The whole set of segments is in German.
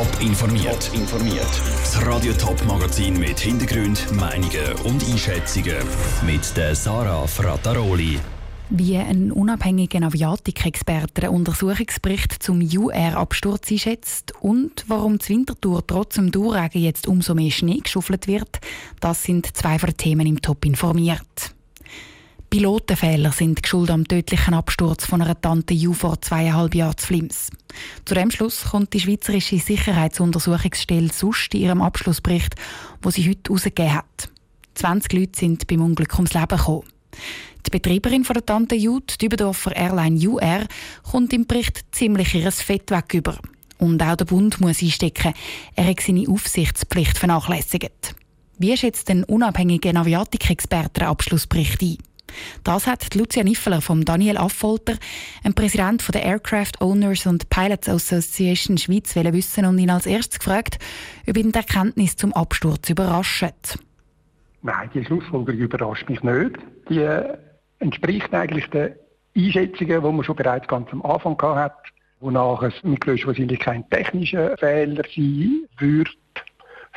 Top informiert. informiert. Das Radio Top Magazin mit Hintergrund, Meinungen und Einschätzungen mit der Sarah Frataroli. Wie ein unabhängiger Aviatikexperte den Untersuchungsbericht zum UR-Absturz einschätzt und warum die Wintertour trotz dem Durchregen jetzt umso mehr Schnee geschuffelt wird, das sind zwei von den Themen im Top informiert. Pilotenfehler sind geschuldet am tödlichen Absturz von einer Tante Ju vor zweieinhalb Jahren zu Flims. Zu dem Schluss kommt die Schweizerische Sicherheitsuntersuchungsstelle SUST in ihrem Abschlussbericht, wo sie heute herausgegeben hat. 20 Leute sind beim Unglück ums Leben gekommen. Die Betreiberin von der Tante Ju, die Dübendorfer Airline UR, kommt im Bericht ziemlich ihres Fett weg über. Und auch der Bund muss einstecken, er hat seine Aufsichtspflicht vernachlässigt. Wie schätzt den unabhängigen Aviatikexperten Abschlussbericht ein? Das hat Lucia Niffeler vom Daniel Affolter, ein Präsident der Aircraft Owners and Pilots Association Schweiz, wissen und ihn als erstes gefragt, ob ihn die Erkenntnis zum Absturz überrascht. Nein, die Schlussfolgerung überrascht mich nicht. Die entspricht eigentlich den Einschätzungen, die man schon bereits ganz am Anfang hat, wonach es mit größter Wahrscheinlichkeit kein technischer Fehler sein würde,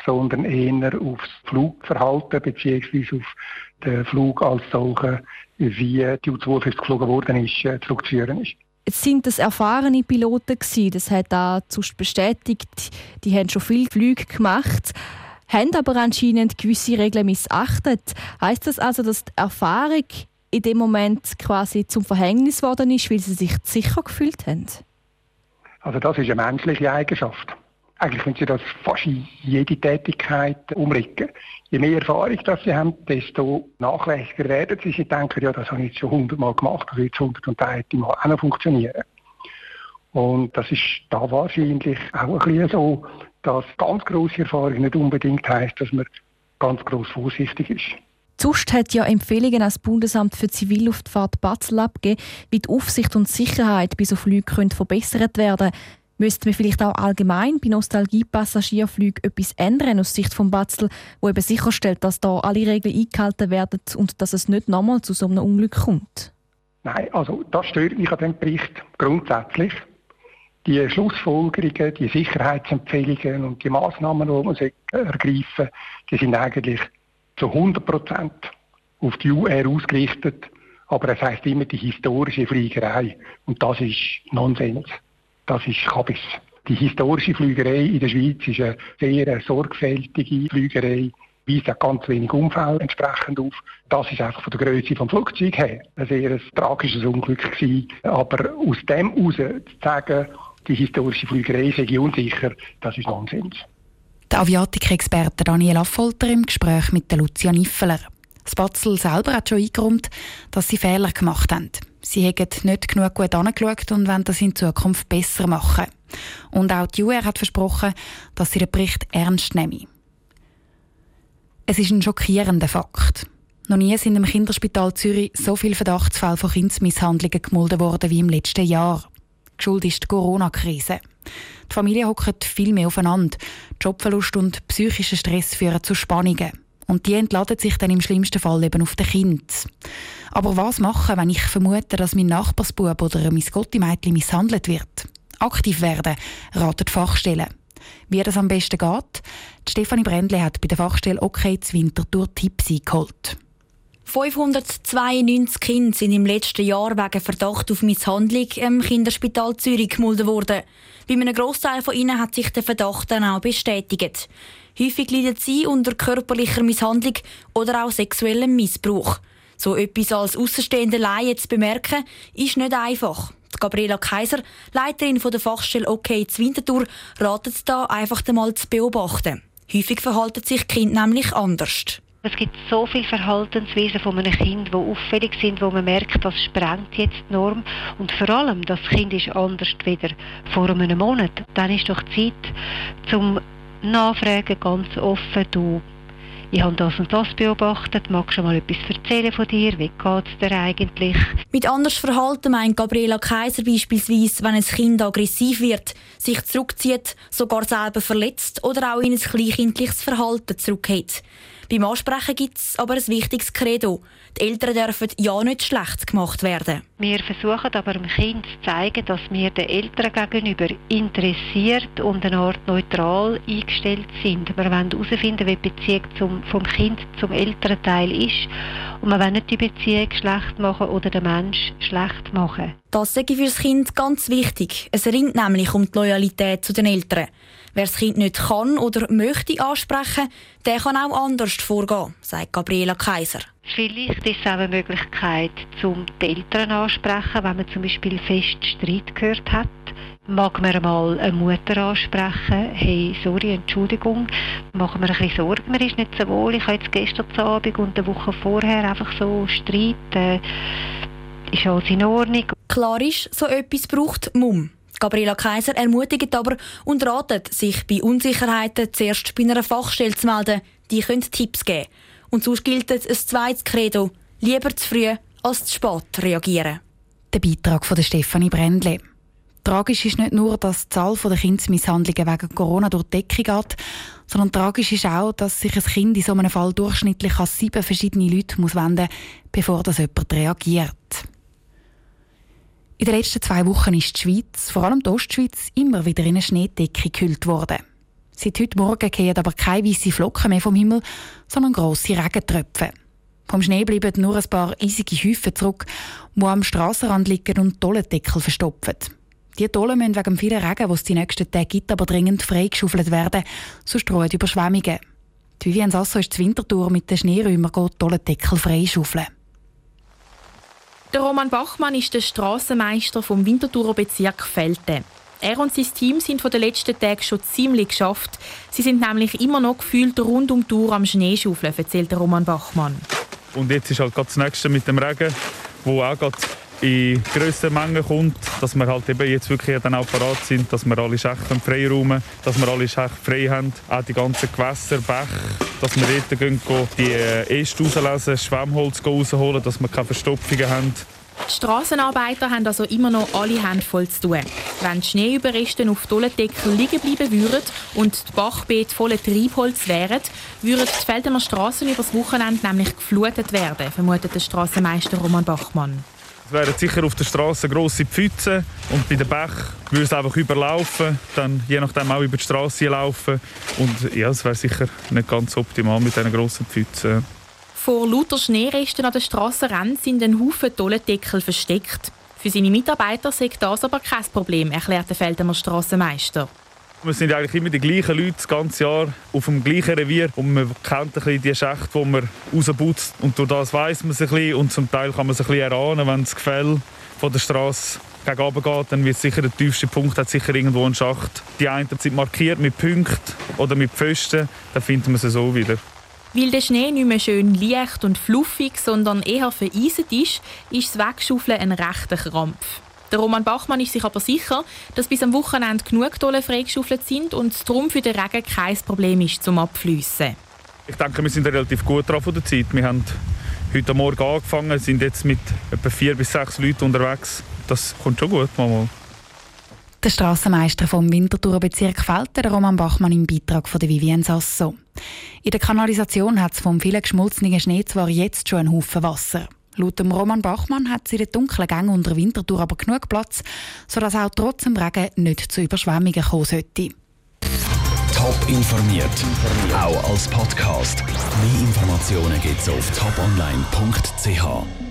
sondern eher aufs Flugverhalten bzw. auf den Flug als solchen, wie die U-52 geflogen worden ist, äh, zurückzuführen ist. Es sind das erfahrene Piloten gewesen. Das hat auch bestätigt. Die haben schon viele Flüge gemacht, haben aber anscheinend gewisse Regeln missachtet. Heißt das also, dass die Erfahrung in dem Moment quasi zum Verhängnis geworden ist, weil sie sich sicher gefühlt haben? Also das ist eine menschliche Eigenschaft. Eigentlich können Sie das fast in jede Tätigkeit umricken. Je mehr Erfahrung das Sie haben, desto nachlässiger werden Sie. Sie denken, ja, das habe ich jetzt schon hundertmal gemacht, das wird hundert und Mal auch noch funktionieren. Und das ist da wahrscheinlich auch ein bisschen so, dass ganz grosse Erfahrung nicht unbedingt heißt, dass man ganz gross vorsichtig ist. Zust hat ja Empfehlungen als Bundesamt für Zivilluftfahrt Basel abgegeben, wie die Aufsicht und Sicherheit bei so Flügen verbessert werden können. Müsste man vielleicht auch allgemein bei Nostalgie-Passagierflügen etwas ändern aus Sicht von Batzel, wo eben sicherstellt, dass da alle Regeln eingehalten werden und dass es nicht nochmal zu so einem Unglück kommt? Nein, also das stört mich an dem Bericht grundsätzlich. Die Schlussfolgerungen, die Sicherheitsempfehlungen und die Maßnahmen, die man ergreifen die sind eigentlich zu 100 Prozent auf die UR ausgerichtet. Aber es heißt immer die historische Fliegerei. Und das ist Nonsens das ist Kabis. Die historische Flügerei in der Schweiz ist eine sehr sorgfältige Flügerei, weist auch ganz wenig Unfälle entsprechend auf. Das ist einfach von der Größe des Flugzeugs her ein sehr tragisches Unglück gewesen. Aber aus dem heraus zu sagen, die historische Flügerei sei unsicher, das ist Nonsens. Der Aviatikexperte Daniel Affolter im Gespräch mit der Lucia Niffeler. Spatzel selber hat schon eingeräumt, dass sie Fehler gemacht haben. Sie haben nicht genug gut angeschaut und wollen das in Zukunft besser machen. Und auch die UR hat versprochen, dass sie den Bericht ernst nehmen. Es ist ein schockierender Fakt. Noch nie sind im Kinderspital Zürich so viele Verdachtsfälle von Kindsmisshandlungen gemulden worden wie im letzten Jahr. Die Schuld ist die Corona-Krise. Die Familie hockt viel mehr aufeinander. Jobverlust und psychischer Stress führen zu Spannungen. Und die entladen sich dann im schlimmsten Fall eben auf den Kind. Aber was machen, wenn ich vermute, dass mein Nachbarsbub oder mein Gottimädchen misshandelt wird? Aktiv werden, raten die Fachstellen. Wie das am besten geht? Stefanie Brändle hat bei der Fachstelle OK zu Winterthur Tipps eingeholt. 592 Kinder sind im letzten Jahr wegen Verdacht auf Misshandlung im Kinderspital Zürich gemulden worden. Bei einem Großteil von ihnen hat sich der Verdacht dann auch bestätigt. Häufig leiden sie unter körperlicher Misshandlung oder auch sexuellem Missbrauch. So etwas als außenstehende Laie zu bemerken, ist nicht einfach. Gabriela Kaiser, Leiterin der Fachstelle OK zu Winterthur, ratet da einfach einmal zu beobachten. Häufig verhalten sich Kinder nämlich anders. Es gibt so viele Verhaltensweisen von einem Kind, die auffällig sind, wo man merkt, das sprengt jetzt die Norm. Und vor allem, das Kind ist anders wieder vor einem Monat. Dann ist doch Zeit, zum nachfragen, ganz offen, du, ich habe das und das beobachtet, magst du mal etwas erzählen von dir, wie geht es dir eigentlich? Mit anders Verhalten meint Gabriela Kaiser beispielsweise, wenn ein Kind aggressiv wird, sich zurückzieht, sogar selber verletzt oder auch in ein kleinkindliches Verhalten zurückgeht. Beim Ansprechen gibt es aber ein wichtiges Credo. Die Eltern dürfen ja nicht schlecht gemacht werden. Wir versuchen aber dem Kind zu zeigen, dass wir den Eltern gegenüber interessiert und eine Art neutral eingestellt sind. Wir wollen herausfinden, wie die Beziehung zum, vom Kind zum Elternteil ist. Und wir wollen nicht die Beziehung schlecht machen oder den Mensch schlecht machen. Das ist für das Kind ganz wichtig. Es ringt nämlich um die Loyalität zu den Eltern. Wer das Kind nicht kann oder möchte ansprechen, der kann auch anders vorgehen, sagt Gabriela Kaiser. Vielleicht ist es auch eine Möglichkeit, zum die Eltern ansprechen, wenn man zum Beispiel fest Streit gehört hat. Mag man mal eine Mutter ansprechen, hey, sorry, Entschuldigung, machen wir ein bisschen Sorgen, mir ist nicht so wohl, ich habe jetzt gestern Abend und eine Woche vorher einfach so Streit, äh, ist alles in Ordnung. Klar ist, so etwas braucht Mumm. Gabriela Kaiser ermutigt aber und ratet, sich bei Unsicherheiten zuerst bei einer Fachstelle zu melden. Die können Tipps geben. Und sonst gilt ein zweites Credo. Lieber zu früh als zu spät reagieren. Der Beitrag von Stefanie Brändle. Tragisch ist nicht nur, dass die Zahl der Kindsmisshandlungen wegen Corona durch die Decke geht, sondern tragisch ist auch, dass sich ein Kind in so einem Fall durchschnittlich an sieben verschiedene Leute wenden muss, bevor das jemand reagiert. In den letzten zwei Wochen ist die Schweiz, vor allem die Ostschweiz, immer wieder in eine Schneedecke gekühlt worden. Seit heute Morgen gehen aber keine weißen Flocken mehr vom Himmel, sondern grosse Regentröpfe. Vom Schnee bleiben nur ein paar eisige Häufen zurück, die am Strassenrand liegen und Tollendeckel verstopfen. Die Tollen müssen wegen vielen Regen, die es die nächsten Tage gibt, aber dringend freigeschaufelt werden, sonst drohen Überschwemmungen. Die Vivian Sasso ist zur Wintertour mit den Schneeräumern die Tollendeckel freischaufeln. Der Roman Bachmann ist der Strassenmeister vom Winterthurer Bezirk Felten. Er und sein Team sind von den letzten Tagen schon ziemlich geschafft. Sie sind nämlich immer noch gefühlt rund um die Tour am Schneeschaufeln, erzählt Roman Bachmann. Und jetzt ist halt das Nächste mit dem Regen, wo auch in grösster Menge kommt, dass wir halt eben jetzt wirklich dann auch parat sind, dass wir alle Schächte freiräumen dass wir alle Schächte frei haben. Auch die ganzen Gewässer, Bäche, dass wir dort gehen, die äh, Äste rauslesen, Schwemmholz rausholen, dass wir keine Verstopfungen haben. Die Strassenarbeiter haben also immer noch alle Hände voll zu tun. Wenn die Schneeüberreste auf Dollendeckel liegen bleiben würden und die Bachbeete voller Treibholz wären, würden die Feldener Straßen übers Wochenende nämlich geflutet werden, vermutet der Strassenmeister Roman Bachmann. Wären sicher auf der Straße grosse Pfützen und bei den Bach würde es einfach überlaufen, dann je nachdem auch über die Straße laufen und ja, es wäre sicher nicht ganz optimal mit diesen grossen Pfützen. Vor lauter Schneeresten an den Strassenrändern sind ein Haufen Tollendeckel versteckt. Für seine Mitarbeiter sei das aber kein Problem, erklärt der Feldener Strassenmeister. Wir sind eigentlich immer die gleichen Leute das ganze Jahr auf dem gleichen Revier und man kennt ein bisschen die Schächte, die man rausputzt und durch das weiß man es ein bisschen und zum Teil kann man es ein bisschen erahnen, wenn das Gefäll von der Straße gegen geht, dann wird sicher der tiefste Punkt hat sicher irgendwo ein Schacht. Die einen sind markiert mit Punkten oder mit Pfosten, dann findet man sie so wieder. Weil der Schnee nicht mehr schön leicht und fluffig, sondern eher vereiset ist, ist das Wegschaufeln ein rechter Krampf. Der Roman Bachmann ist sich aber sicher, dass bis am Wochenende genug Tolle freigeschaufelt sind und darum für den Regen kein Problem ist zum Abfließen. Ich denke, wir sind relativ gut dran von der Zeit. Wir haben heute Morgen angefangen, sind jetzt mit etwa vier bis sechs Leuten unterwegs. Das kommt schon gut mal. Der Strassenmeister vom Winterthurer Bezirk Felten, Roman Bachmann, im Beitrag von der Vivienne Sasso. In der Kanalisation hat es vom vielen geschmolzenen Schnee zwar jetzt schon einen Haufen Wasser. Laut dem Roman Bachmann hat es in den dunklen Gängen unter Winterthur aber genug Platz, sodass auch trotz dem Regen nicht zu Überschwemmungen kommen sollte. Top informiert, auch als Podcast. Mehr Informationen gibt es auf toponline.ch.